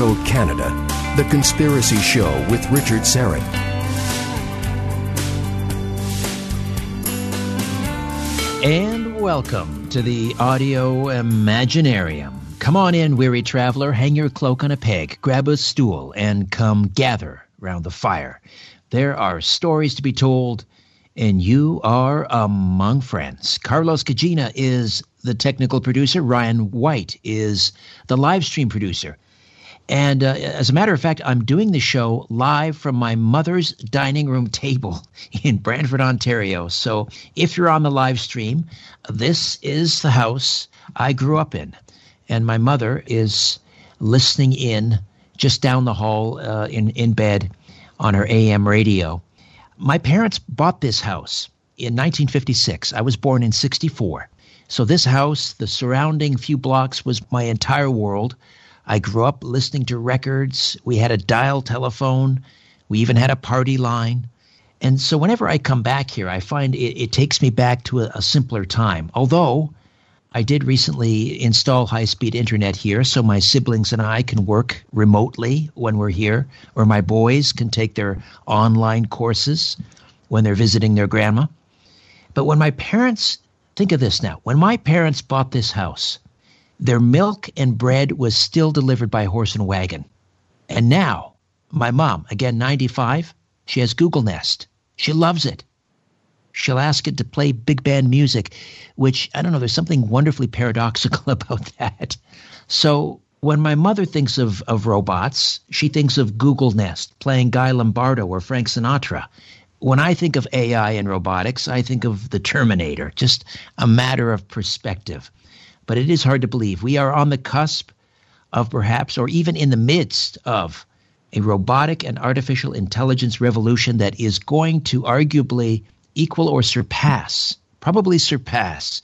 Toronto, Canada. The Conspiracy Show with Richard Syrett. And welcome to the Audio Imaginarium. Come on in, weary traveler, hang your cloak on a peg, grab a stool, and come gather round the fire. There are stories to be told, and you are among friends. Carlos Cagina is the technical producer, Ryan White is the live stream producer. And uh, as a matter of fact, I'm doing the show live from my mother's dining room table in Brantford, Ontario. So if you're on the live stream, this is the house I grew up in. And my mother is listening in just down the hall uh, in, in bed on her AM radio. My parents bought this house in 1956. I was born in 64. So this house, the surrounding few blocks was my entire world. I grew up listening to records. We had a dial telephone. We even had a party line. And so whenever I come back here, I find it, it takes me back to a, a simpler time. Although I did recently install high speed internet here so my siblings and I can work remotely when we're here, or my boys can take their online courses when they're visiting their grandma. But when my parents, think of this now, when my parents bought this house, their milk and bread was still delivered by horse and wagon. And now, my mom, again 95, she has Google Nest. She loves it. She'll ask it to play big band music, which I don't know, there's something wonderfully paradoxical about that. So when my mother thinks of, of robots, she thinks of Google Nest playing Guy Lombardo or Frank Sinatra. When I think of AI and robotics, I think of the Terminator, just a matter of perspective but it is hard to believe. We are on the cusp of perhaps, or even in the midst of, a robotic and artificial intelligence revolution that is going to arguably equal or surpass, probably surpass,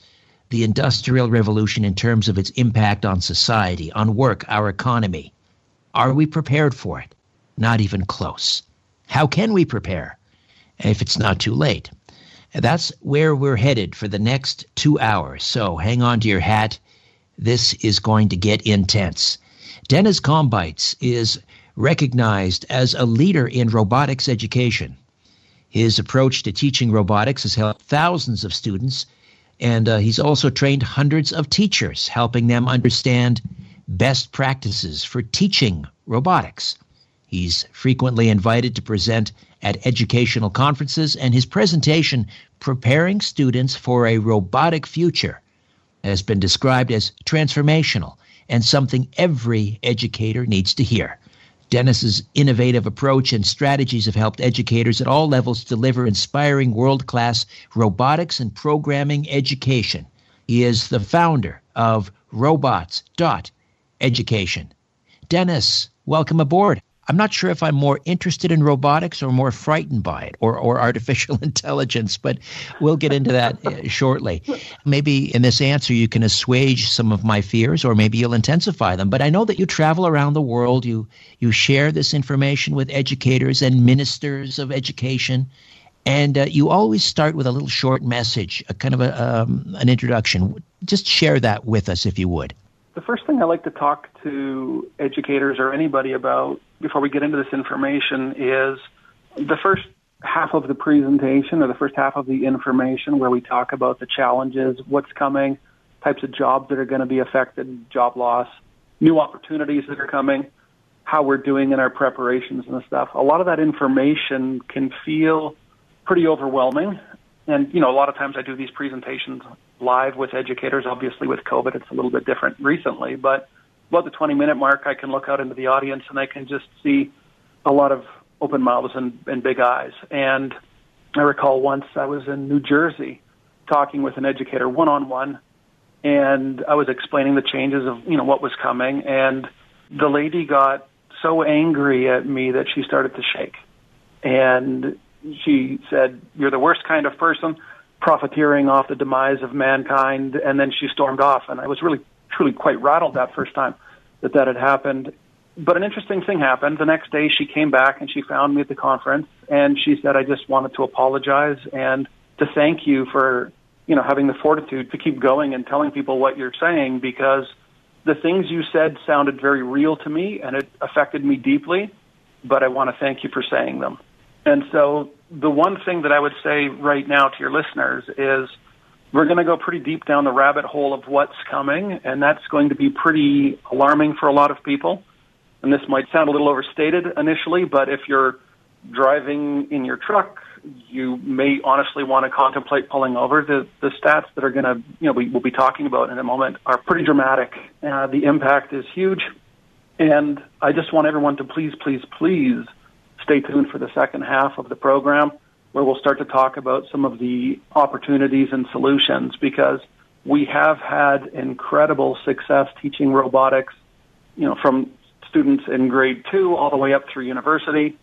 the Industrial Revolution in terms of its impact on society, on work, our economy. Are we prepared for it? Not even close. How can we prepare if it's not too late? That's where we're headed for the next two hours. So hang on to your hat. This is going to get intense. Dennis Kambeitz is recognized as a leader in robotics education. His approach to teaching robotics has helped thousands of students, and uh, he's also trained hundreds of teachers, helping them understand best practices for teaching robotics. He's frequently invited to present at educational conferences, and his presentation, Preparing Students for a Robotic Future, has been described as transformational and something every educator needs to hear. Dennis's innovative approach and strategies have helped educators at all levels deliver inspiring world class robotics and programming education. He is the founder of Robots.Education. Dennis, welcome aboard. I'm not sure if I'm more interested in robotics or more frightened by it or, or artificial intelligence, but we'll get into that uh, shortly. Maybe in this answer, you can assuage some of my fears or maybe you'll intensify them. But I know that you travel around the world, you, you share this information with educators and ministers of education. And uh, you always start with a little short message, a kind of a, um, an introduction. Just share that with us if you would. The first thing I like to talk to educators or anybody about before we get into this information is the first half of the presentation or the first half of the information where we talk about the challenges, what's coming, types of jobs that are going to be affected, job loss, new opportunities that are coming, how we're doing in our preparations and stuff. A lot of that information can feel pretty overwhelming. And, you know, a lot of times I do these presentations live with educators. Obviously with COVID, it's a little bit different recently, but about the 20 minute mark, I can look out into the audience and I can just see a lot of open mouths and, and big eyes. And I recall once I was in New Jersey talking with an educator one on one, and I was explaining the changes of you know what was coming, and the lady got so angry at me that she started to shake, and she said, "You're the worst kind of person." profiteering off the demise of mankind and then she stormed off and I was really truly quite rattled that first time that that had happened. But an interesting thing happened. The next day she came back and she found me at the conference and she said, I just wanted to apologize and to thank you for, you know, having the fortitude to keep going and telling people what you're saying because the things you said sounded very real to me and it affected me deeply, but I want to thank you for saying them. And so the one thing that I would say right now to your listeners is we're going to go pretty deep down the rabbit hole of what's coming, and that's going to be pretty alarming for a lot of people. And this might sound a little overstated initially, but if you're driving in your truck, you may honestly want to contemplate pulling over. The the stats that are going to, you know, we will be talking about in a moment are pretty dramatic. Uh, the impact is huge, and I just want everyone to please, please, please stay tuned for the second half of the program where we'll start to talk about some of the opportunities and solutions because we have had incredible success teaching robotics, you know, from students in grade two all the way up through university.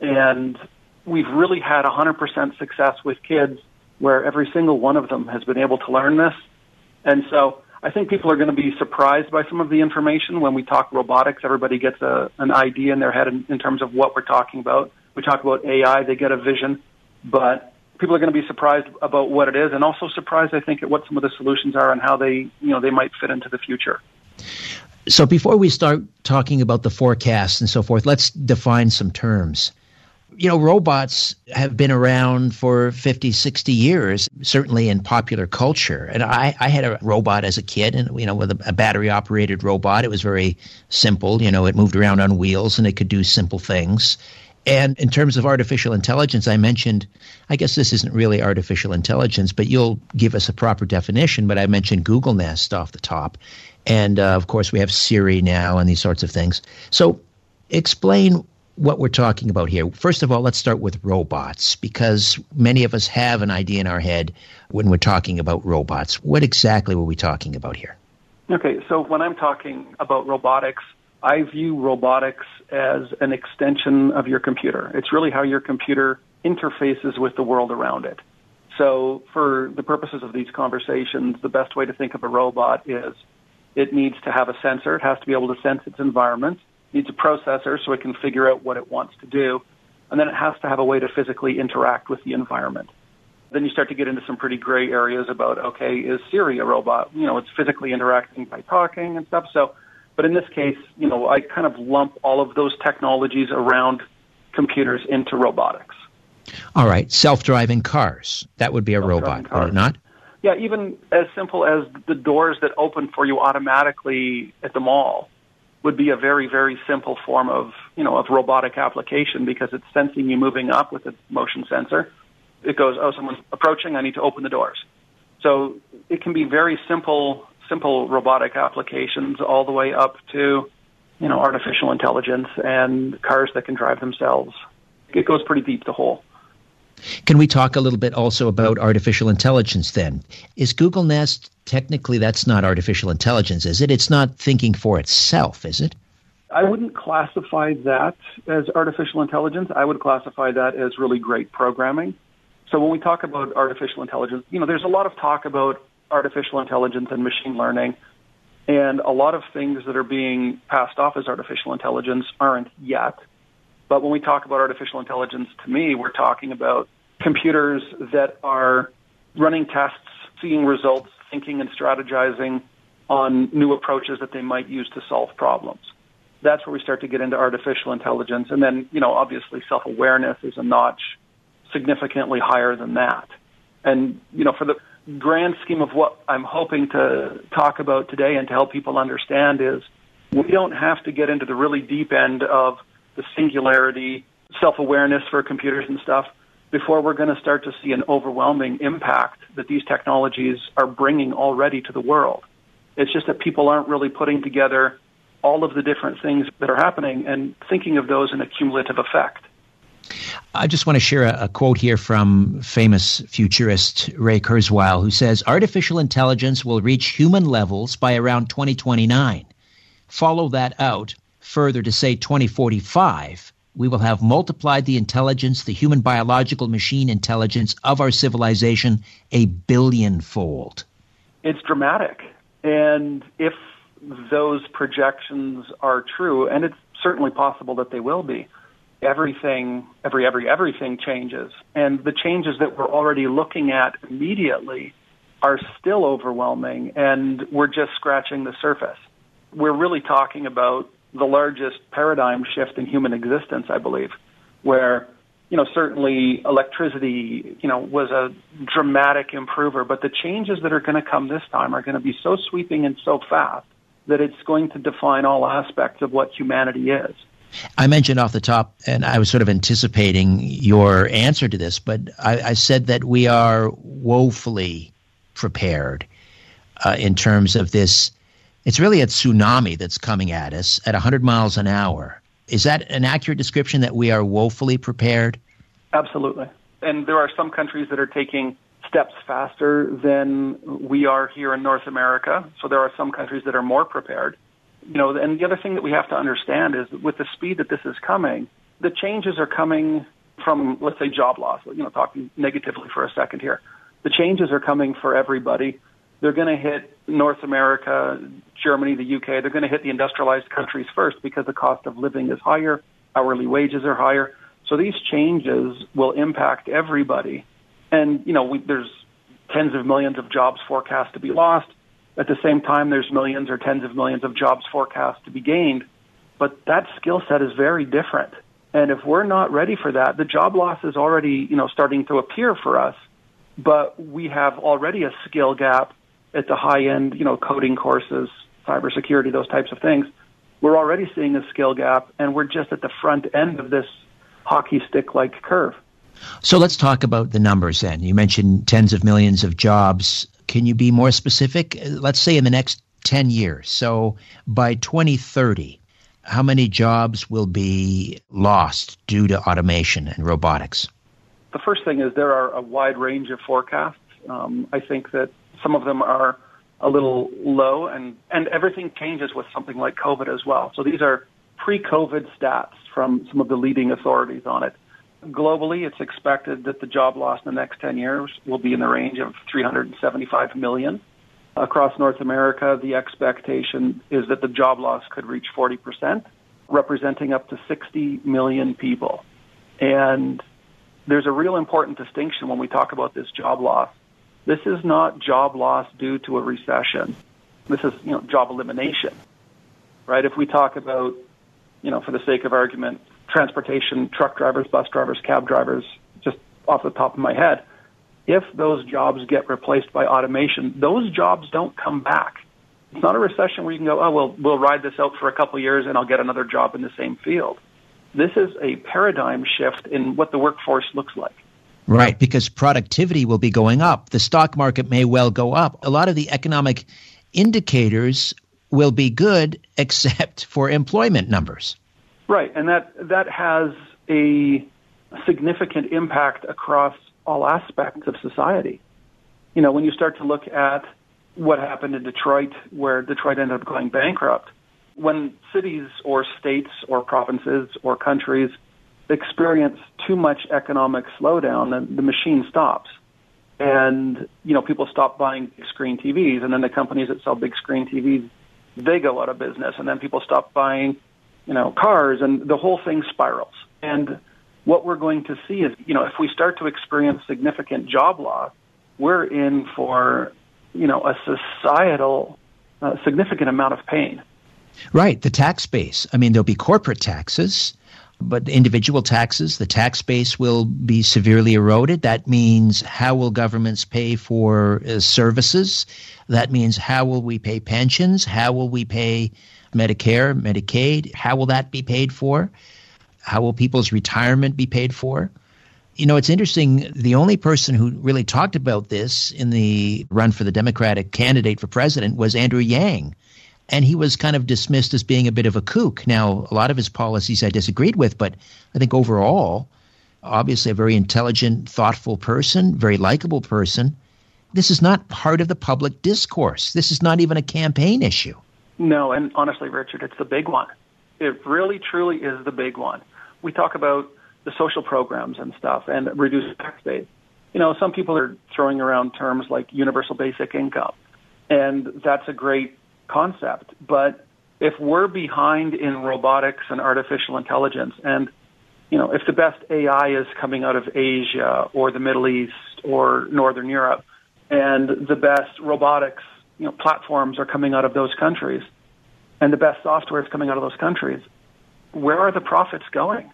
And we've really had 100% success with kids where every single one of them has been able to learn this. And so I think people are going to be surprised by some of the information when we talk robotics. Everybody gets a, an idea in their head in, in terms of what we're talking about. We talk about AI, they get a vision, but people are going to be surprised about what it is and also surprised, I think, at what some of the solutions are and how they, you know, they might fit into the future. So before we start talking about the forecast and so forth, let's define some terms you know, robots have been around for 50, 60 years, certainly in popular culture. And I, I had a robot as a kid, and, you know, with a, a battery operated robot. It was very simple. You know, it moved around on wheels and it could do simple things. And in terms of artificial intelligence, I mentioned, I guess this isn't really artificial intelligence, but you'll give us a proper definition. But I mentioned Google Nest off the top. And uh, of course, we have Siri now and these sorts of things. So explain what we're talking about here. First of all, let's start with robots because many of us have an idea in our head when we're talking about robots. What exactly were we talking about here? Okay, so when I'm talking about robotics, I view robotics as an extension of your computer. It's really how your computer interfaces with the world around it. So, for the purposes of these conversations, the best way to think of a robot is it needs to have a sensor. It has to be able to sense its environment It needs a processor so it can figure out what it wants to do, and then it has to have a way to physically interact with the environment. Then you start to get into some pretty gray areas about, okay, is Siri a robot? You know, it's physically interacting by talking and stuff. So, but in this case, you know, I kind of lump all of those technologies around computers into robotics. All right, self-driving cars. That would be a robot, it not? Yeah, even as simple as the doors that open for you automatically at the mall would be a very, very simple form of, you know, of robotic application because it's sensing you moving up with a motion sensor. It goes, oh, someone's approaching, I need to open the doors. So it can be very simple, simple robotic applications all the way up to, you know, artificial intelligence and cars that can drive themselves. It goes pretty deep, the whole. Can we talk a little bit also about artificial intelligence then? Is Google Nest technically that's not artificial intelligence, is it? It's not thinking for itself, is it? I wouldn't classify that as artificial intelligence. I would classify that as really great programming. So when we talk about artificial intelligence, you know, there's a lot of talk about artificial intelligence and machine learning. And a lot of things that are being passed off as artificial intelligence aren't yet. But when we talk about artificial intelligence, to me, we're talking about computers that are running tests, seeing results, thinking and strategizing on new approaches that they might use to solve problems. That's where we start to get into artificial intelligence. And then, you know, obviously self-awareness is a notch significantly higher than that. And, you know, for the grand scheme of what I'm hoping to talk about today and to help people understand is we don't have to get into the really deep end of the singularity, self-awareness for computers and stuff before we're going to start to see an overwhelming impact that these technologies are bringing already to the world. It's just that people aren't really putting together all of the different things that are happening and thinking of those in a cumulative effect. I just want to share a, a, quote here from famous futurist Ray Kurzweil, who says Artificial intelligence will reach human levels by around 2029. Follow that out further to say 2045, we will have multiplied the intelligence, the human biological machine intelligence of our civilization a billionfold. It's dramatic. And if those projections are true, and it's certainly possible that they will be, everything, every, every, everything changes. And the changes that we're already looking at immediately are still overwhelming, and we're just scratching the surface. we're really talking about the largest paradigm shift in human existence, I believe, where you know, certainly electricity, you know, was a dramatic improver, but the changes that are going to come this time are going to be so sweeping and so fast that it's going to define all aspects of what humanity is. I mentioned off the top, and I was sort of anticipating your answer to this, but I, I said that we are woefully prepared uh, in terms of this. It's really a tsunami that's coming at us at 100 miles an hour is that an accurate description that we are woefully prepared? Absolutely. And there are some countries that are taking steps faster than we are here in North America. So there are some countries that are more prepared. You know, and the other thing that we have to understand is with the speed that this is coming, the changes are coming from, let's say, job loss. You know, talking negatively for a second here. The changes are coming for everybody. They're going to hit North America, Germany, the UK. They're going to hit the industrialized countries first because the cost of living is higher, hourly wages are higher. So these changes will impact everybody. And, you know, we, there's tens of millions of jobs forecast to be lost. At the same time, there's millions or tens of millions of jobs forecast to be gained. But that skill set is very different. And if we're not ready for that, the job loss is already, you know, starting to appear for us. But we have already a skill gap at the high end, you know, coding courses, cybersecurity, those types of things, we're already seeing a skill gap, and we're just at the front end of this hockey stick like curve. So let's talk about the numbers then. You mentioned tens of millions of jobs. Can you be more specific? Let's say in the next 10 years. So by 2030, how many jobs will be lost due to automation and robotics? The first thing is there are a wide range of forecasts. Um, I think that some of them are a little low, and, and everything changes with something like COVID as well. So these are pre-COVID stats from some of the leading authorities on it. Globally, it's expected that the job loss in the next 10 years will be in the range of 375 million. Across North America, the expectation is that the job loss could reach 40%, representing up to 60 million people. And there's a real important distinction when we talk about this job loss this is not job loss due to a recession. This is, you know, job elimination, right? If we talk about, you know, for the sake of argument, transportation, truck drivers, bus drivers, cab drivers, just off the top of my head, if those jobs get replaced by automation, those jobs don't come back. It's not a recession where you can go, oh, well, we'll ride this out for a couple of years and I'll get another job in the same field. This is a paradigm shift in what the workforce looks like. Right, because productivity will be going up. The stock market may well go up. A lot of the economic indicators will be good except for employment numbers. Right, and that that has a significant impact across all aspects of society. You know, when you start to look at what happened in Detroit, where Detroit ended up going bankrupt, when cities or states or provinces or countries experience too much economic slowdown, then the machine stops. And, you know, people stop buying big screen TVs, and then the companies that sell big screen TVs, they go out of business, and then people stop buying, you know, cars, and the whole thing spirals. And what we're going to see is, you know, if we start to experience significant job loss, we're in for, you know, a societal uh, significant amount of pain. Right, the tax base. I mean, there'll be corporate taxes but the individual taxes, the tax base will be severely eroded. That means how will governments pay for uh, services? That means how will we pay pensions? How will we pay Medicare, Medicaid? How will that be paid for? How will people's retirement be paid for? You know, it's interesting. The only person who really talked about this in the run for the Democratic candidate for president was Andrew Yang and he was kind of dismissed as being a bit of a kook. Now, a lot of his policies I disagreed with, but I think overall, obviously a very intelligent, thoughtful person, very likable person. This is not part of the public discourse. This is not even a campaign issue. No, and honestly, Richard, it's the big one. It really, truly is the big one. We talk about the social programs and stuff and reduced tax base. You know, some people are throwing around terms like universal basic income, and that's a great concept. But if we're behind in robotics and artificial intelligence, and you know, if the best AI is coming out of Asia or the Middle East or Northern Europe, and the best robotics you know, platforms are coming out of those countries, and the best software is coming out of those countries, where are the profits going?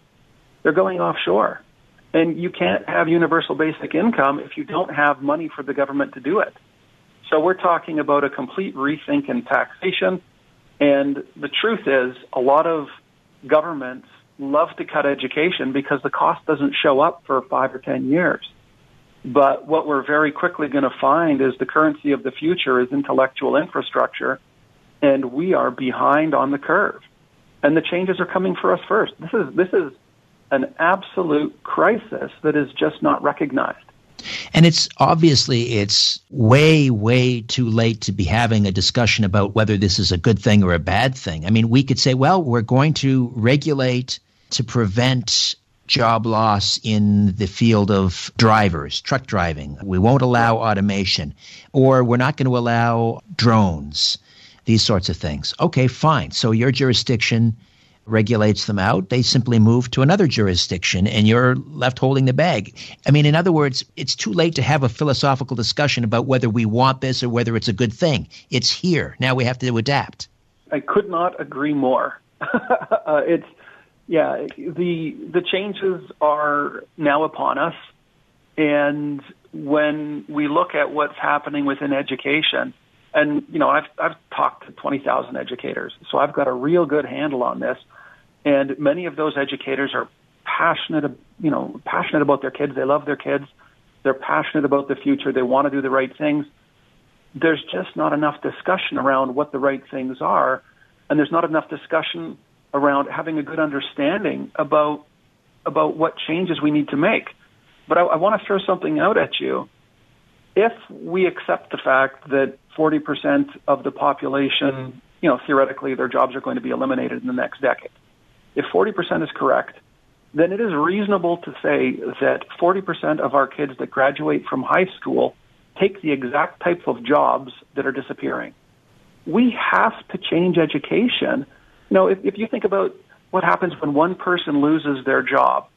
They're going offshore. And you can't have universal basic income if you don't have money for the government to do it. So we're talking about a complete rethink in taxation. And the truth is, a lot of governments love to cut education because the cost doesn't show up for five or ten years. But what we're very quickly going to find is the currency of the future is intellectual infrastructure, and we are behind on the curve. And the changes are coming for us first. This is this is an absolute crisis that is just not recognized. And it's obviously it's way way too late to be having a discussion about whether this is a good thing or a bad thing. I mean, we could say, well, we're going to regulate to prevent job loss in the field of drivers, truck driving. We won't allow automation or we're not going to allow drones. These sorts of things. Okay, fine. So your jurisdiction regulates them out, they simply move to another jurisdiction and you're left holding the bag. I mean, in other words, it's too late to have a philosophical discussion about whether we want this or whether it's a good thing. It's here. Now we have to adapt. I could not agree more. uh, it's yeah, the the changes are now upon us and when we look at what's happening within education, and you know, I've I've talked to 20,000 educators, so I've got a real good handle on this. And many of those educators are passionate, you know, passionate about their kids. They love their kids. They're passionate about the future. They want to do the right things. There's just not enough discussion around what the right things are, and there's not enough discussion around having a good understanding about about what changes we need to make. But I, I want to throw something out at you. If we accept the fact that 40% of the population, mm-hmm. you know, theoretically their jobs are going to be eliminated in the next decade, if 40% is correct, then it is reasonable to say that 40% of our kids that graduate from high school take the exact type of jobs that are disappearing. We have to change education. You know, if, if you think about what happens when one person loses their job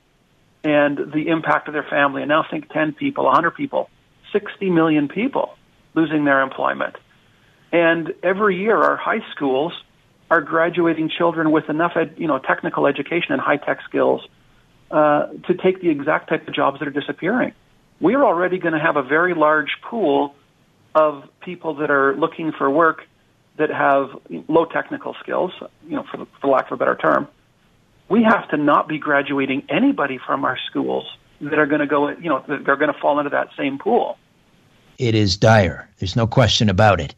and the impact of their family, and now think 10 people, 100 people, 60 million people losing their employment. And every year our high schools are graduating children with enough, ed, you know, technical education and high tech skills uh, to take the exact type of jobs that are disappearing. We're already going to have a very large pool of people that are looking for work that have low technical skills, you know, for, for lack of a better term. We have to not be graduating anybody from our schools that are going to go, you know, they're going to fall into that same pool. It is dire. There's no question about it.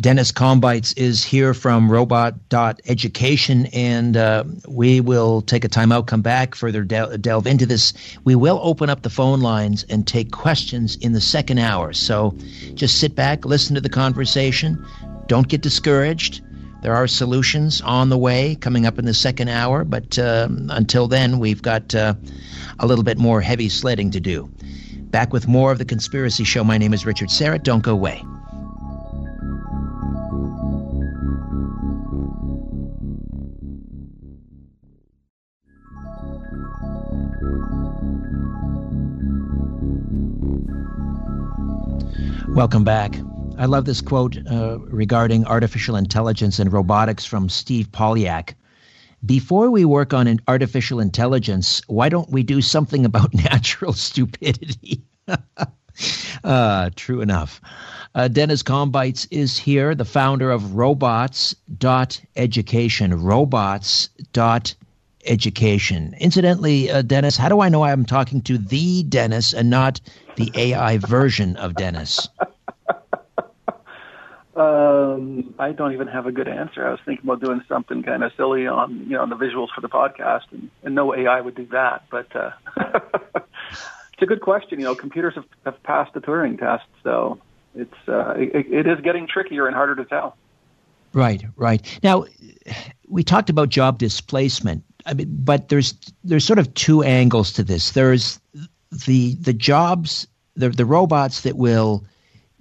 Dennis Kambeitz is here from robot.education, and uh, we will take a time out, come back, further del- delve into this. We will open up the phone lines and take questions in the second hour. So just sit back, listen to the conversation. Don't get discouraged. There are solutions on the way coming up in the second hour, but um, until then, we've got uh, a little bit more heavy sledding to do. Back with more of The Conspiracy Show. My name is Richard Syrett. Don't go away. Welcome back. I love this quote uh, regarding artificial intelligence and robotics from Steve Polyak. Before we work on an artificial intelligence, why don't we do something about natural stupidity? uh, true enough. Uh, Dennis Kambeitz is here, the founder of robots.education. Robots.education. Incidentally, uh, Dennis, how do I know I'm talking to the Dennis and not the AI version of Dennis? Um, I don't even have a good answer. I was thinking about doing something kind of silly on, you know, on the visuals for the podcast, and, and no AI would do that. But uh, it's a good question. You know, computers have, have passed the Turing test, so it's uh, it, it is getting trickier and harder to tell. Right, right. Now, we talked about job displacement, I mean, but there's there's sort of two angles to this. There's the the jobs, the the robots that will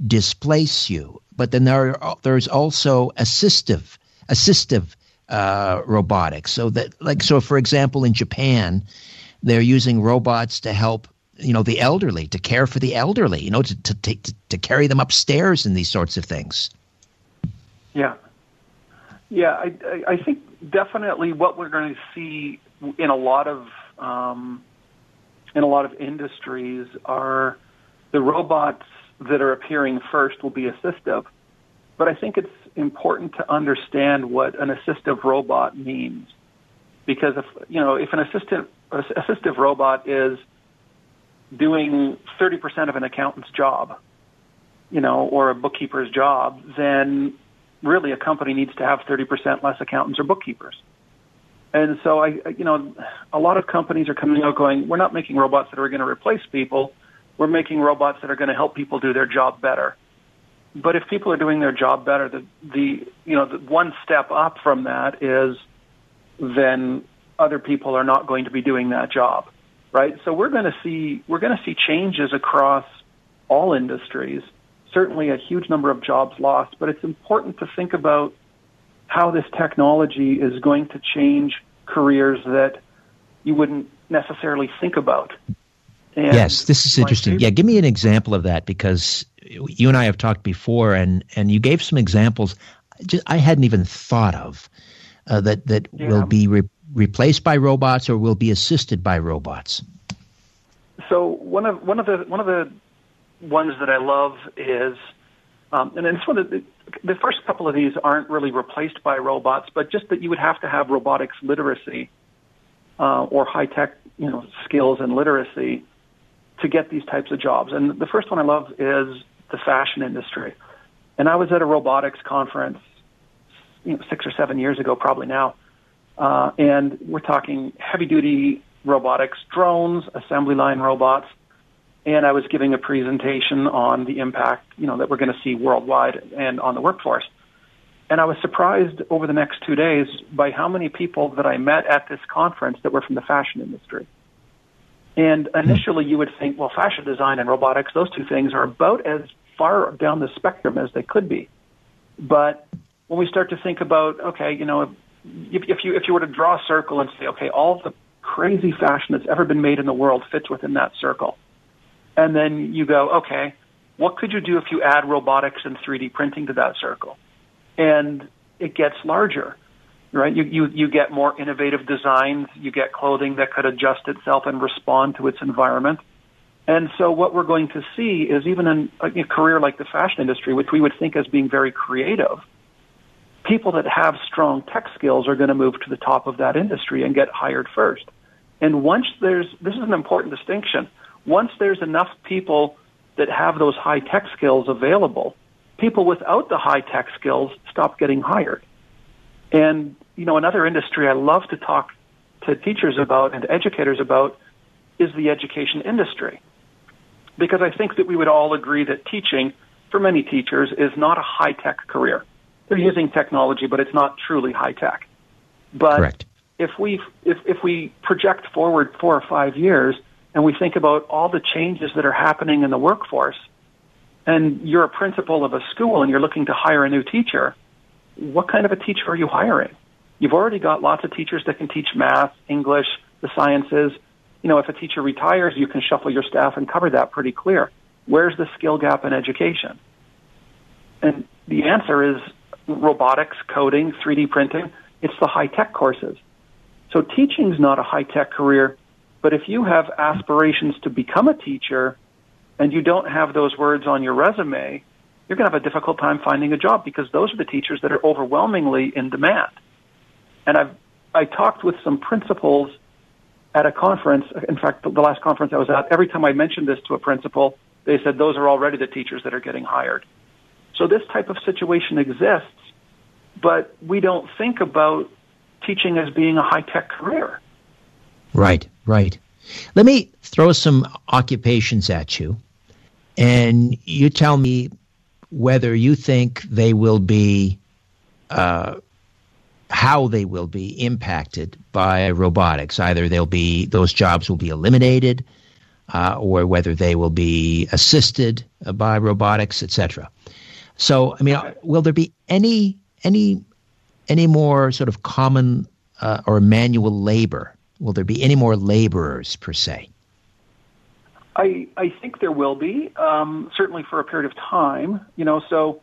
displace you, but then there are, there's also assistive assistive uh, robotics. So that like so, for example, in Japan, they're using robots to help you know the elderly to care for the elderly you know to to to, to, carry them upstairs and these sorts of things yeah Yeah, I, I think definitely what we're going to see in a lot of um, in a lot of industries are the robots that are appearing first will be assistive. But I think it's important to understand what an assistive robot means, because if you know if an assistant assistive robot is doing 30% of an accountant's job, you know, or a bookkeeper's job, then really a company needs to have 30% less accountants or bookkeepers. And so I, you know, a lot of companies are coming out going, we're not making robots that are going to replace people. We're making robots that are going to help people do their job better. But if people are doing their job better, the, the you know, the one step up from that is then other people are not going to be doing that job, right? So we're going to see, we're going to see changes across all industries certainly a huge number of jobs lost, but it's important to think about how this technology is going to change careers that you wouldn't necessarily think about. And yes, this is interesting. Yeah, give me an example of that because you and I have talked before, and, and you gave some examples just, I hadn't even thought of uh, that that yeah. will be re- replaced by robots or will be assisted by robots. So one of one of the one of the ones that I love is, um, and it's one of the, the first couple of these aren't really replaced by robots, but just that you would have to have robotics literacy uh, or high tech, you know, skills and literacy to get these types of jobs. And the first one I love is the fashion industry. And I was at a robotics conference, you know, six or seven years ago, probably now, uh, and we're talking heavy duty robotics, drones, assembly line robots and I was giving a presentation on the impact, you know, that we're going to see worldwide and on the workforce. And I was surprised over the next two days by how many people that I met at this conference that were from the fashion industry. And hmm. initially you would think, well, fashion design and robotics, those two things are about as far down the spectrum as they could be. But when we start to think about, okay, you know, if, if you, if you were to draw a circle and say, okay, all the crazy fashion that's ever been made in the world fits within that circle and then you go, okay, what could you do if you add robotics and 3D printing to that circle? And it gets larger, right? You, you, you get more innovative designs. You get clothing that could adjust itself and respond to its environment. And so what we're going to see is even in a career like the fashion industry, which we would think as being very creative, people that have strong tech skills are going to move to the top of that industry and get hired first. And once there's, this is an important distinction once there's enough people that have those high tech skills available, people without the high tech skills stop getting hired. And, you know, another industry I love to talk to teachers about and educators about is the education industry. Because I think that we would all agree that teaching, for many teachers, is not a high tech career. They're using technology, but it's not truly high tech. But Correct. if we if, if we project forward four or five years, and we think about all the changes that are happening in the workforce, and you're a principal of a school and you're looking to hire a new teacher, what kind of a teacher are you hiring? You've already got lots of teachers that can teach math, English, the sciences. You know, if a teacher retires, you can shuffle your staff and cover that pretty clear. Where's the skill gap in education? And the answer is robotics, coding, 3D printing. It's the high tech courses. So teaching is not a high tech career but if you have aspirations to become a teacher and you don't have those words on your resume, you're going to have a difficult time finding a job because those are the teachers that are overwhelmingly in demand. And I've I talked with some principals at a conference. In fact, the last conference I was at, every time I mentioned this to a principal, they said those are already the teachers that are getting hired. So this type of situation exists, but we don't think about teaching as being a high tech career. Right, right. Let me throw some occupations at you, and you tell me whether you think they will be, uh, how they will be impacted by robotics. Either they'll be those jobs will be eliminated, uh, or whether they will be assisted by robotics, etc. So, I mean, will there be any any any more sort of common uh, or manual labor Will there be any more laborers per se? I, I think there will be, um, certainly for a period of time. You know, so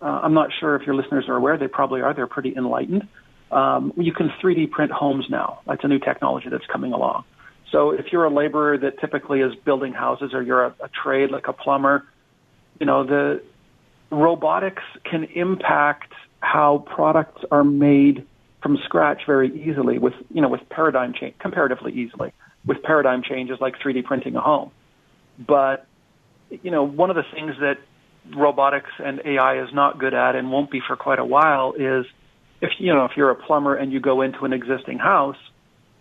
uh, I'm not sure if your listeners are aware, they probably are, they're pretty enlightened. Um, you can 3D print homes now. That's a new technology that's coming along. So if you're a laborer that typically is building houses or you're a, a trade like a plumber, you know, the robotics can impact how products are made from scratch very easily with, you know, with paradigm change, comparatively easily with paradigm changes like 3D printing a home. But, you know, one of the things that robotics and AI is not good at and won't be for quite a while is if, you know, if you're a plumber and you go into an existing house,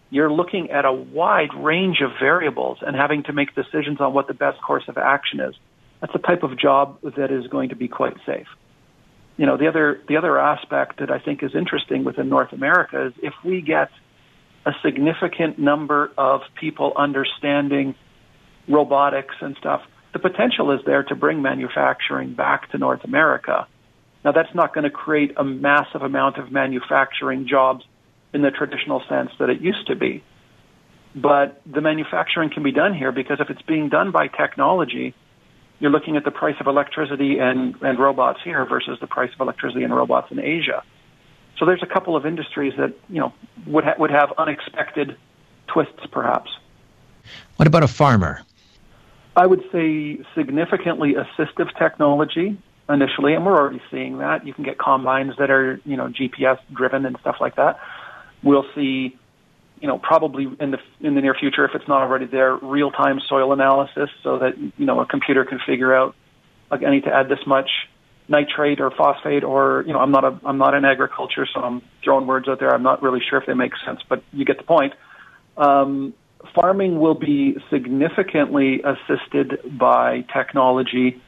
you're looking at a wide range of variables and having to make decisions on what the best course of action is. That's the type of job that is going to be quite safe. You know, the other, the other aspect that I think is interesting within North America is if we get a significant number of people understanding robotics and stuff, the potential is there to bring manufacturing back to North America. Now, that's not going to create a massive amount of manufacturing jobs in the traditional sense that it used to be. But the manufacturing can be done here because if it's being done by technology, you're looking at the price of electricity and, and robots here versus the price of electricity and robots in Asia. So there's a couple of industries that you know would ha- would have unexpected twists, perhaps. What about a farmer? I would say significantly assistive technology initially, and we're already seeing that. You can get combines that are you know GPS driven and stuff like that. We'll see, you know, probably in the in the near future, if it's not already there, real time soil analysis, so that you know a computer can figure out like I need to add this much nitrate or phosphate or you know I'm not a I'm not in agriculture, so I'm throwing words out there. I'm not really sure if they make sense, but you get the point. Um, farming will be significantly assisted by technology.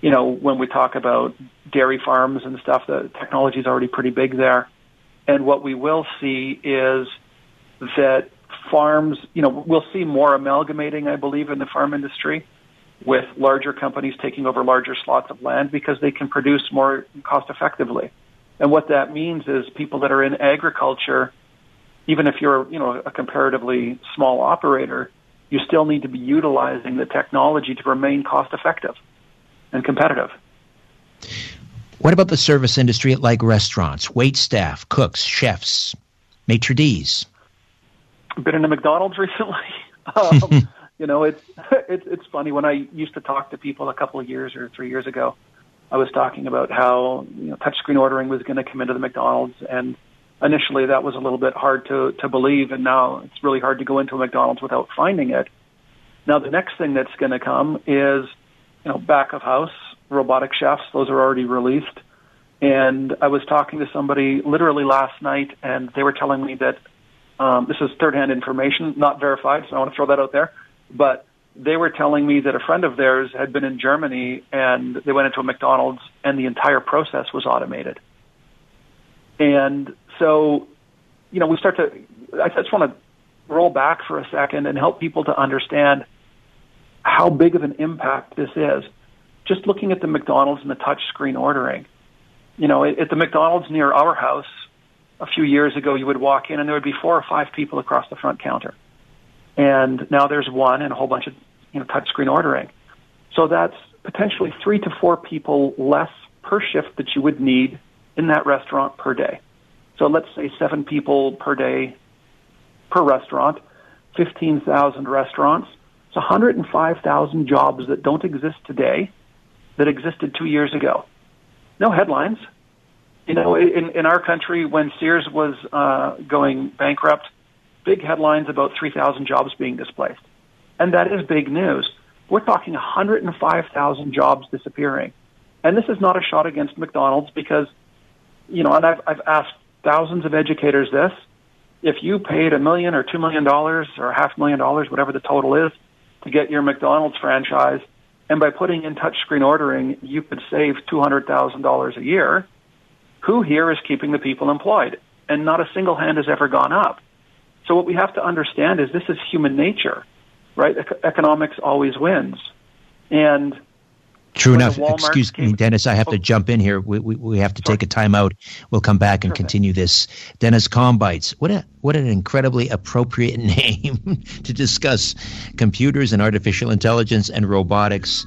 You know, when we talk about dairy farms and stuff, the technology is already pretty big there. And what we will see is that farms, you know, we'll see more amalgamating, I believe, in the farm industry with larger companies taking over larger slots of land because they can produce more cost effectively. And what that means is people that are in agriculture, even if you're, you know, a comparatively small operator, you still need to be utilizing the technology to remain cost effective and competitive. What about the service industry like restaurants, wait staff, cooks, chefs, maitre d's? Been in a McDonald's recently. um, you know, it's it's it's funny when I used to talk to people a couple of years or three years ago. I was talking about how you know touchscreen ordering was going to come into the McDonald's, and initially that was a little bit hard to to believe, and now it's really hard to go into a McDonald's without finding it. Now the next thing that's going to come is you know back of house robotic chefs; those are already released. And I was talking to somebody literally last night, and they were telling me that um, this is third-hand information, not verified, so I want to throw that out there but they were telling me that a friend of theirs had been in Germany and they went into a McDonald's and the entire process was automated. And so, you know, we start to, I just want to roll back for a second and help people to understand how big of an impact this is. Just looking at the McDonald's and the touch screen ordering. You know, at the McDonald's near our house a few years ago, you would walk in and there would be four or five people across the front counter and now there's one and a whole bunch of you know touchscreen ordering. So that's potentially three to four people less per shift that you would need in that restaurant per day. So let's say seven people per day per restaurant, 15,000 restaurants. It's 105,000 jobs that don't exist today that existed two years ago. No headlines. You know, in, in our country, when Sears was uh, going bankrupt, big headlines about 3,000 jobs being displaced. And that is big news. We're talking 105,000 jobs disappearing. And this is not a shot against McDonald's because, you know, and I've, I've asked thousands of educators this. If you paid a million or two million dollars or half a million dollars, whatever the total is, to get your McDonald's franchise, and by putting in touchscreen ordering, you could save $200,000 a year, who here is keeping the people employed? And not a single hand has ever gone up. So what we have to understand is this is human nature, right? E- economics always wins. And True enough. Excuse me, Dennis. I have to oh. jump in here. We, we, we have to take a time out. We'll come back and continue this. Dennis Kambeitz. What a what an incredibly appropriate name to discuss computers and artificial intelligence and robotics.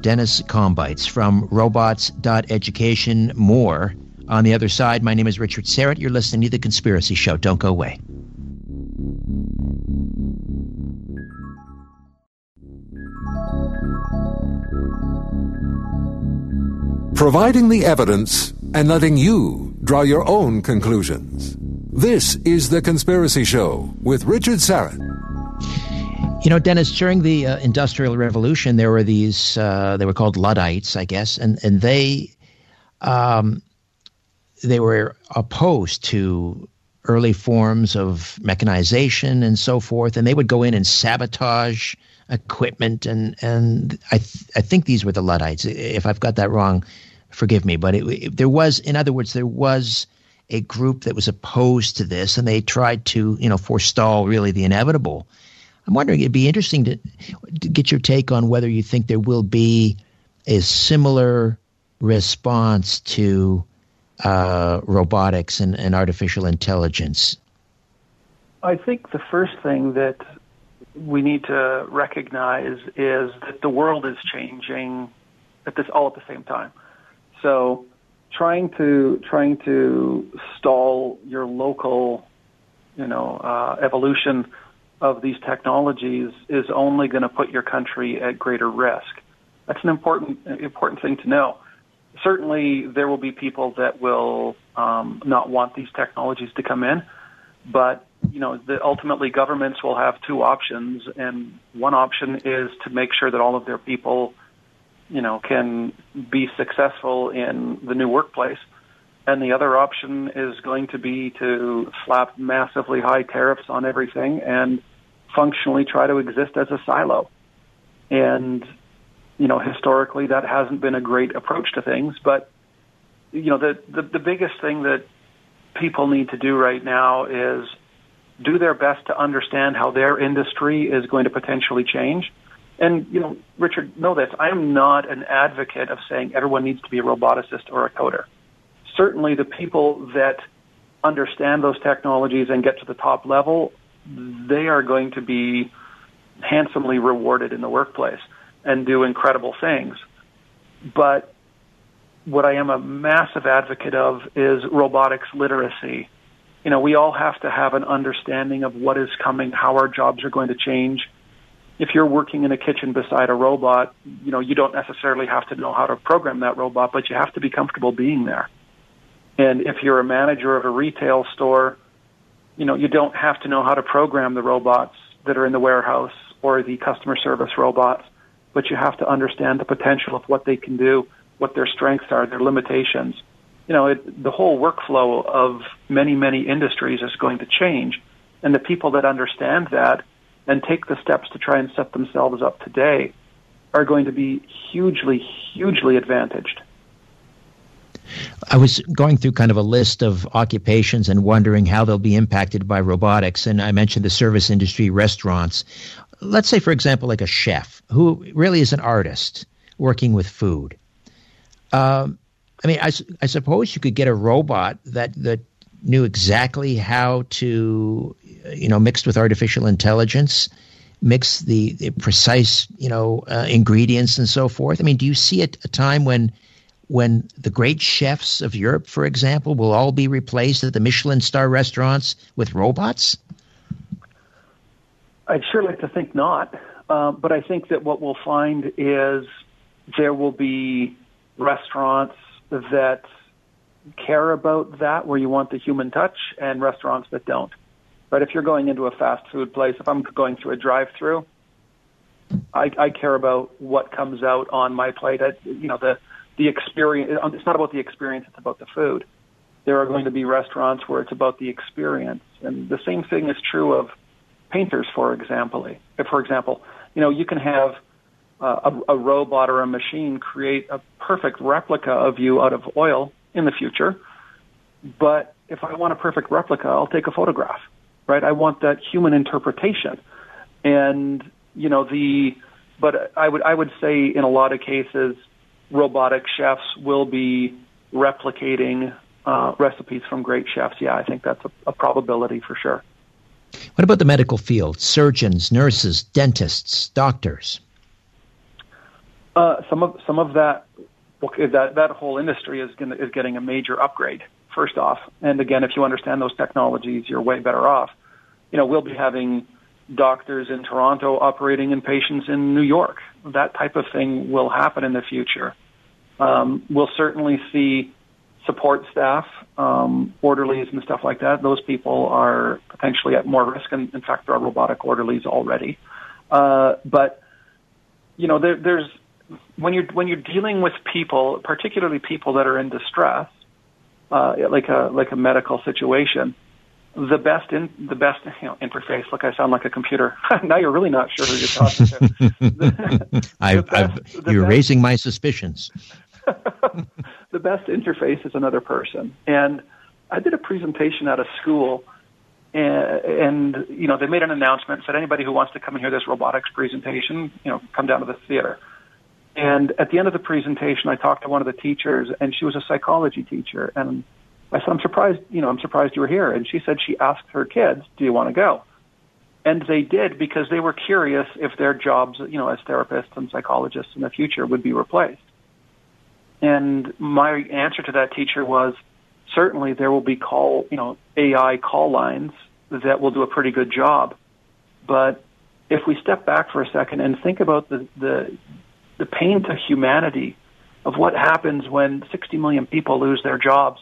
Dennis Kambeitz from robots.education. More on the other side. My name is Richard Syrett. You're listening to The Conspiracy Show. Don't go away. Providing the evidence and letting you draw your own conclusions. This is The Conspiracy Show with Richard Syrett. You know, Dennis, during the uh, Industrial Revolution, there were these, uh, they were called Luddites, I guess, and, and they, um, they were opposed to early forms of mechanization and so forth, and they would go in and sabotage equipment, and and I th- I think these were the Luddites. If I've got that wrong, forgive me. But it, it, there was, in other words, there was a group that was opposed to this, and they tried to you know forestall really the inevitable. I'm wondering, it'd be interesting to, to get your take on whether you think there will be a similar response to uh, robotics and, and artificial intelligence? I think the first thing that we need to recognize is that the world is changing at this all at the same time. So trying to trying to stall your local, you know, uh, evolution of these technologies is only going to put your country at greater risk. That's an important important thing to know. Certainly, there will be people that will um, not want these technologies to come in, but you know, the, ultimately governments will have two options, and one option is to make sure that all of their people, you know, can be successful in the new workplace, and the other option is going to be to slap massively high tariffs on everything and functionally try to exist as a silo. And you know, historically that hasn't been a great approach to things, but you know, the the, the biggest thing that people need to do right now is do their best to understand how their industry is going to potentially change. And, you know, Richard, know this. I am not an advocate of saying everyone needs to be a roboticist or a coder. Certainly the people that understand those technologies and get to the top level, they are going to be handsomely rewarded in the workplace and do incredible things. But what I am a massive advocate of is robotics literacy you know, we all have to have an understanding of what is coming, how our jobs are going to change. If you're working in a kitchen beside a robot, you know, you don't necessarily have to know how to program that robot, but you have to be comfortable being there. And if you're a manager of a retail store, you know, you don't have to know how to program the robots that are in the warehouse or the customer service robots, but you have to understand the potential of what they can do, what their strengths are, their limitations you know, it, the whole workflow of many, many industries is going to change. And the people that understand that and take the steps to try and set themselves up today are going to be hugely, hugely advantaged. I was going through kind of a list of occupations and wondering how they'll be impacted by robotics. And I mentioned the service industry, restaurants. Let's say, for example, like a chef who really is an artist working with food. Um, I mean, I, I suppose you could get a robot that that knew exactly how to, you know, mixed with artificial intelligence, mix the, the precise, you know, uh, ingredients and so forth. I mean, do you see a, a time when when the great chefs of Europe, for example, will all be replaced at the Michelin star restaurants with robots? I'd sure like to think not, uh, but I think that what we'll find is there will be restaurants that care about that, where you want the human touch, and restaurants that don't. But if you're going into a fast food place, if I'm going through a drive-through, I, I care about what comes out on my plate. I, you know, the the experience. It's not about the experience; it's about the food. There are going to be restaurants where it's about the experience, and the same thing is true of painters, for example. For example, you know, you can have uh, a, a robot or a machine create a perfect replica of you out of oil in the future. But if I want a perfect replica, I'll take a photograph, right? I want that human interpretation. And, you know, the, but I would, I would say in a lot of cases, robotic chefs will be replicating uh, recipes from great chefs. Yeah, I think that's a, a probability for sure. What about the medical field? Surgeons, nurses, dentists, doctors? Uh, some of some of that that that whole industry is gonna, is getting a major upgrade. First off, and again, if you understand those technologies, you're way better off. You know, we'll be having doctors in Toronto operating in patients in New York. That type of thing will happen in the future. Um, we'll certainly see support staff, um, orderlies and stuff like that. Those people are potentially at more risk, and in fact, there are robotic orderlies already. Uh, but you know, there, there's when you're when you're dealing with people, particularly people that are in distress, uh, like a like a medical situation, the best in the best you know, interface. Look, I sound like a computer. now you're really not sure who you're talking to. I've, best, I've, you're best, raising my suspicions. the best interface is another person, and I did a presentation at a school. And, and you know they made an announcement said anybody who wants to come and hear this robotics presentation you know come down to the theater and at the end of the presentation, I talked to one of the teachers, and she was a psychology teacher. And I said, "I'm surprised, you know, I'm surprised you were here." And she said she asked her kids, "Do you want to go?" And they did because they were curious if their jobs, you know, as therapists and psychologists in the future would be replaced. And my answer to that teacher was, certainly there will be call, you know, AI call lines that will do a pretty good job. But if we step back for a second and think about the, the the pain to humanity of what happens when 60 million people lose their jobs.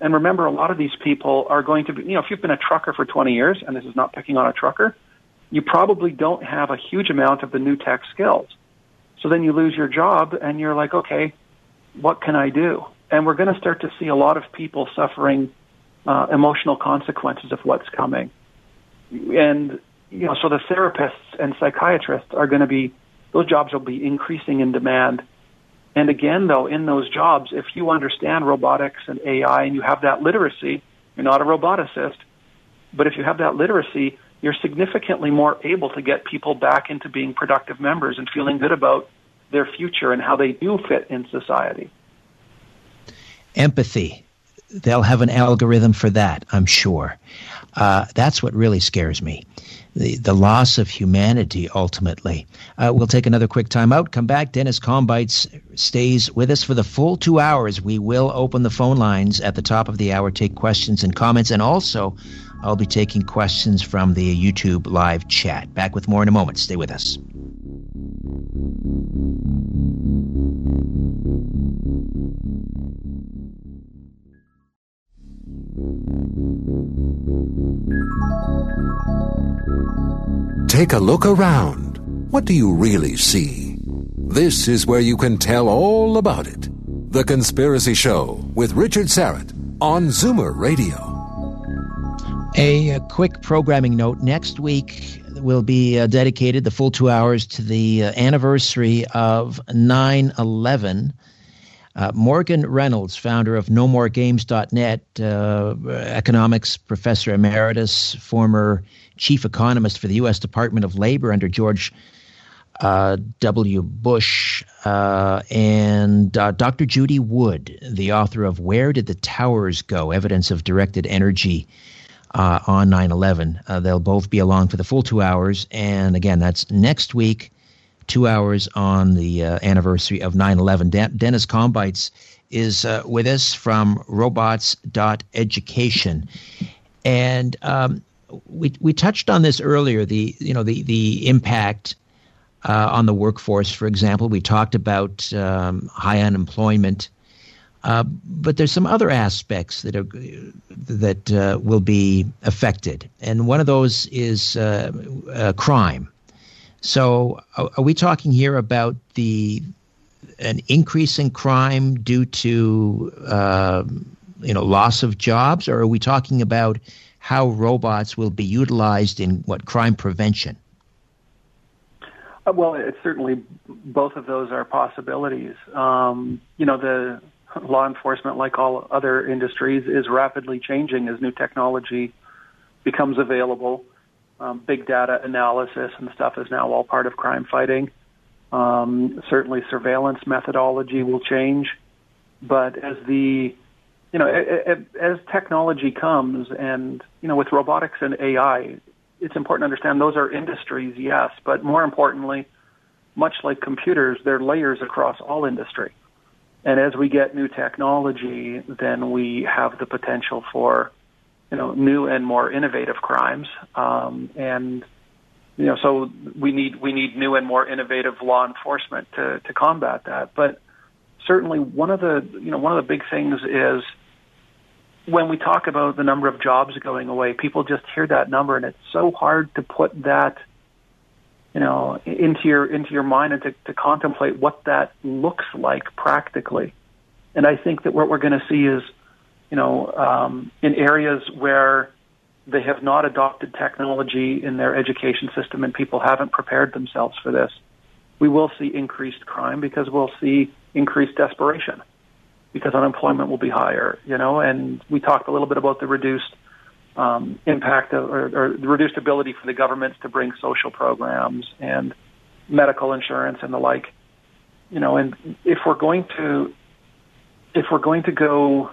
And remember, a lot of these people are going to be, you know, if you've been a trucker for 20 years, and this is not picking on a trucker, you probably don't have a huge amount of the new tech skills. So then you lose your job and you're like, okay, what can I do? And we're going to start to see a lot of people suffering uh, emotional consequences of what's coming. And, you know, so the therapists and psychiatrists are going to be those jobs will be increasing in demand. And again, though, in those jobs, if you understand robotics and AI and you have that literacy, you're not a roboticist, but if you have that literacy, you're significantly more able to get people back into being productive members and feeling good about their future and how they do fit in society. Empathy. They'll have an algorithm for that, I'm sure. Uh, that's what really scares me the, the loss of humanity ultimately. Uh, we'll take another quick time out, come back. Dennis Kambeitz stays with us for the full two hours. We will open the phone lines at the top of the hour, take questions and comments, and also I'll be taking questions from the YouTube live chat. Back with more in a moment. Stay with us. Take a look around. What do you really see? This is where you can tell all about it. The Conspiracy Show with Richard Syrett on Zoomer Radio. A, a quick programming note. Next week will be uh, dedicated the full two hours to the uh, anniversary of 9 11. Uh, Morgan Reynolds, founder of NoMoreGames.net, uh, economics professor emeritus, former chief economist for the U.S. Department of Labor under George uh, W. Bush, uh, and uh, Dr. Judy Wood, the author of Where Did the Towers Go? Evidence of Directed Energy uh, on 9 11. they'll both be along for the full two hours. And again, that's next week two hours on the uh, anniversary of 9 11. De- Dennis Kambeitz is uh, with us from robots.education. And um, we, we touched on this earlier the, you know, the, the impact uh, on the workforce, for example. We talked about um, high unemployment. Uh, but there's some other aspects that are that uh, will be affected, and one of those is uh, uh, crime. So, are we talking here about the an increase in crime due to uh, you know loss of jobs, or are we talking about how robots will be utilized in what crime prevention? Uh, well, it's certainly both of those are possibilities. Um, you know, the law enforcement, like all other industries, is rapidly changing as new technology becomes available um, big data analysis and stuff is now all part of crime fighting. Um, certainly, surveillance methodology will change, but as the you know as technology comes, and you know with robotics and AI, it's important to understand those are industries, yes, but more importantly, much like computers, they're layers across all industry. And as we get new technology, then we have the potential for, you know, new and more innovative crimes. Um, and you know, so we need we need new and more innovative law enforcement to to combat that. But certainly, one of the you know one of the big things is when we talk about the number of jobs going away, people just hear that number, and it's so hard to put that you know, into your into your mind and to, to contemplate what that looks like practically. And I think that what we're going to see is, you know, um, in areas where they have not adopted technology in their education system and people haven't prepared themselves for this, we will see increased crime because we'll see increased desperation because unemployment will be higher, you know, and we talked a little bit about the reduced um, impact of, or, or reduced ability for the governments to bring social programs and medical insurance and the like. You know, and if we're going to, if we're going to go,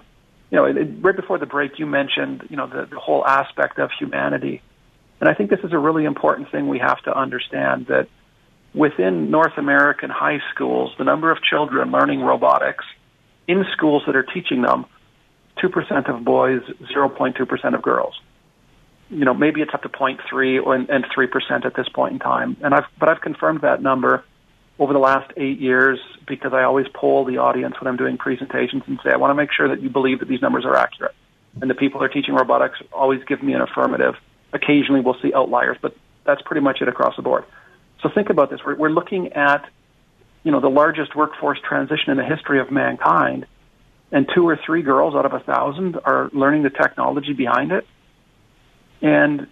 you know, it, right before the break, you mentioned, you know, the, the whole aspect of humanity, and I think this is a really important thing we have to understand that within North American high schools, the number of children learning robotics in schools that are teaching them 2% of boys, 0.2% of girls. You know, maybe it's up to 0.3 or, and 3% at this point in time. And I've, but I've confirmed that number over the last eight years because I always poll the audience when I'm doing presentations and say, I want to make sure that you believe that these numbers are accurate. And the people who are teaching robotics always give me an affirmative. Occasionally we'll see outliers, but that's pretty much it across the board. So think about this. We're, we're looking at, you know, the largest workforce transition in the history of mankind and two or three girls out of a thousand are learning the technology behind it. And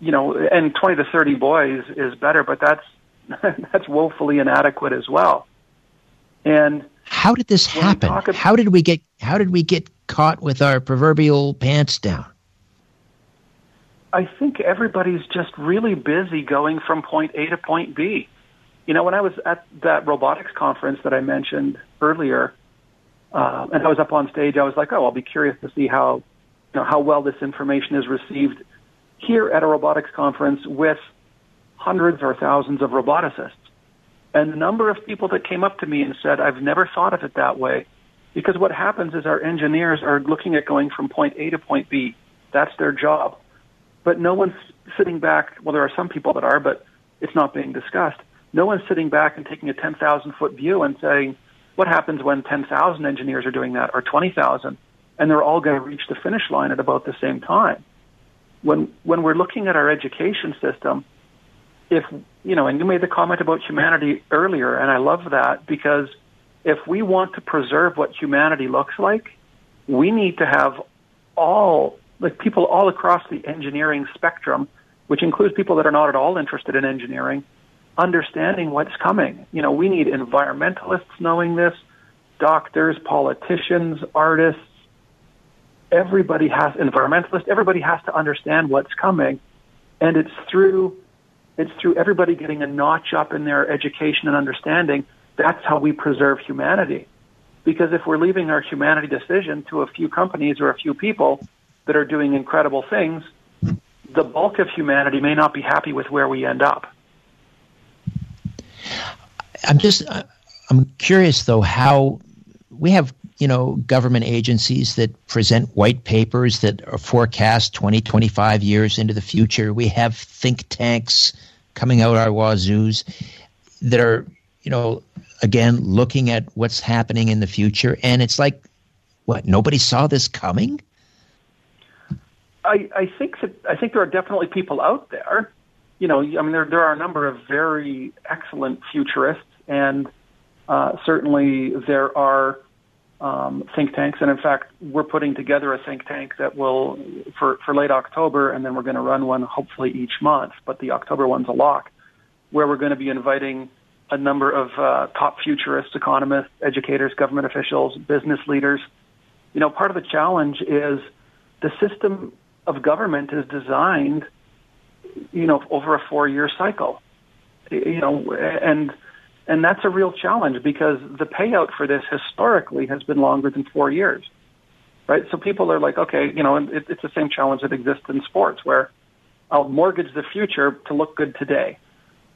you know, and twenty to thirty boys is better, but that's that's woefully inadequate as well. And how did this happen? About, how did we get how did we get caught with our proverbial pants down? I think everybody's just really busy going from point A to point B. You know, when I was at that robotics conference that I mentioned earlier, uh, and I was up on stage. I was like, oh, I'll be curious to see how, you know, how well this information is received here at a robotics conference with hundreds or thousands of roboticists. And the number of people that came up to me and said, I've never thought of it that way. Because what happens is our engineers are looking at going from point A to point B. That's their job. But no one's sitting back. Well, there are some people that are, but it's not being discussed. No one's sitting back and taking a 10,000 foot view and saying, what happens when 10,000 engineers are doing that or 20,000 and they're all going to reach the finish line at about the same time? When, when we're looking at our education system, if, you know, and you made the comment about humanity earlier, and I love that because if we want to preserve what humanity looks like, we need to have all, like people all across the engineering spectrum, which includes people that are not at all interested in engineering, understanding what's coming. You know, we need environmentalists knowing this, doctors, politicians, artists. Everybody has environmentalists. Everybody has to understand what's coming, and it's through it's through everybody getting a notch up in their education and understanding. That's how we preserve humanity. Because if we're leaving our humanity decision to a few companies or a few people that are doing incredible things, the bulk of humanity may not be happy with where we end up. I'm just uh, I'm curious though how we have you know government agencies that present white papers that are forecast 20 25 years into the future. We have think tanks coming out our wazoos that are you know again looking at what's happening in the future. And it's like what nobody saw this coming? I, I think that I think there are definitely people out there you know, I mean, there there are a number of very excellent futurists, and uh, certainly there are um, think tanks. And in fact, we're putting together a think tank that will for for late October, and then we're going to run one hopefully each month. But the October one's a lock, where we're going to be inviting a number of uh, top futurists, economists, educators, government officials, business leaders. You know, part of the challenge is the system of government is designed you know, over a four-year cycle. You know, and and that's a real challenge because the payout for this historically has been longer than four years, right? So people are like, okay, you know, and it, it's the same challenge that exists in sports where I'll mortgage the future to look good today,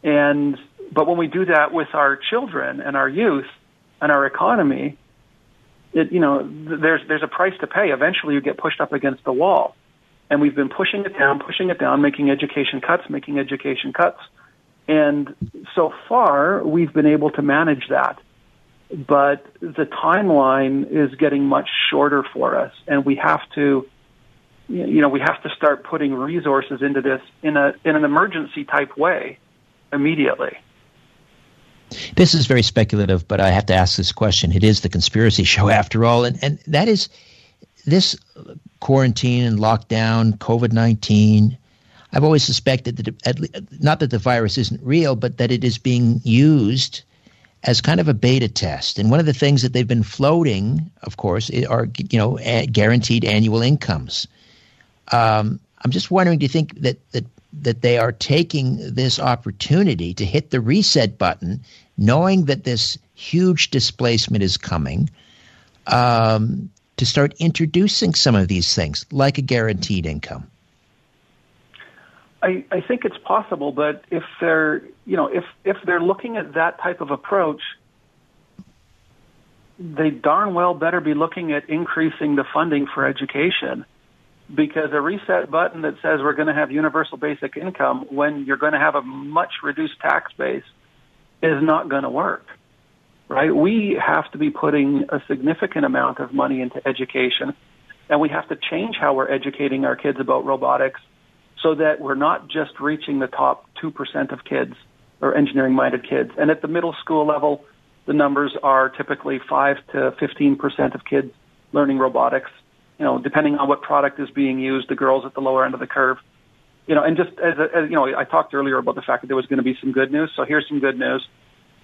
and But when we do that with our children and our youth and our economy, it, you know, there's, there's a price to pay. Eventually you get pushed up against the wall. And we've been pushing it down, pushing it down, making education cuts, making education cuts. And so far, we've been able to manage that. But the timeline is getting much shorter for us, and we have to, you know, we have to start putting resources into this in a in an emergency type way immediately. This is very speculative, but I have to ask this question. It is the conspiracy show after all, and, and that is this quarantine and lockdown, COVID 19. I've always suspected that, not that the virus isn't real, but that it is being used as kind of a beta test. And one of the things that they've been floating, of course, are you know guaranteed annual incomes. Um, I'm just wondering, do you think that that that they are taking this opportunity to hit the reset button, knowing that this huge displacement is coming, um, to start introducing some of these things, like a guaranteed income? I, I think it's possible, but if they're, you know, if if they're looking at that type of approach, they darn well better be looking at increasing the funding for education because a reset button that says we're going to have universal basic income when you're going to have a much reduced tax base is not going to work right? We have to be putting a significant amount of money into education, and we have to change how we're educating our kids about robotics so that we're not just reaching the top 2% of kids or engineering minded kids. And at the middle school level, the numbers are typically 5 to 15% of kids learning robotics, you know, depending on what product is being used, the girls at the lower end of the curve. You know, and just as, a, as you know, I talked earlier about the fact that there was going to be some good news. So here's some good news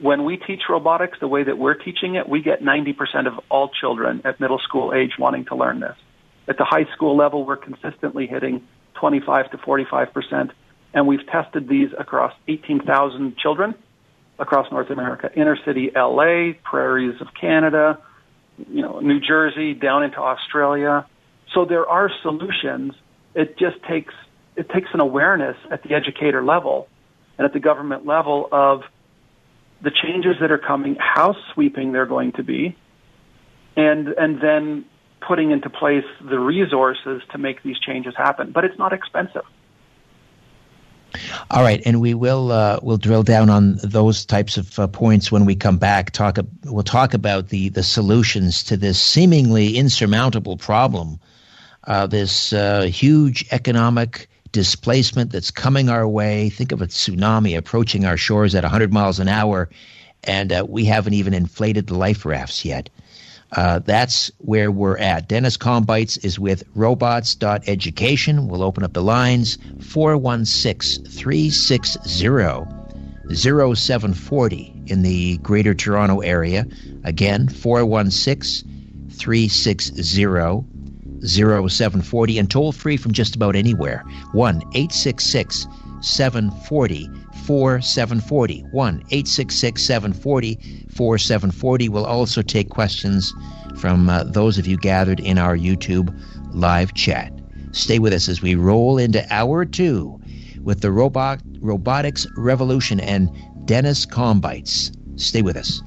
when we teach robotics the way that we're teaching it, we get 90% of all children at middle school age wanting to learn this. At the high school level, we're consistently hitting 25 to 45%, and we've tested these across 18,000 children across North America, inner city LA, prairies of Canada, you know, New Jersey, down into Australia. So there are solutions. It just takes it takes an awareness at the educator level and at the government level of the changes that are coming, how sweeping they're going to be, and and then putting into place the resources to make these changes happen. But it's not expensive. All right, and we will uh, we'll drill down on those types of uh, points when we come back. Talk we'll talk about the the solutions to this seemingly insurmountable problem, uh, this uh, huge economic displacement that's coming our way. Think of a tsunami approaching our shores at 100 miles an hour, and uh, we haven't even inflated the life rafts yet. Uh, that's where we're at. Dennis Kambeitz is with robots.education. We'll open up the lines 416 360 0740 in the Greater Toronto Area. Again, 416 360 0740 and toll free from just about anywhere. 1 866 740 4740. 1 866 740 4740. We'll also take questions from uh, those of you gathered in our YouTube live chat. Stay with us as we roll into hour two with the robot robotics revolution and Dennis Kambeitz. Stay with us.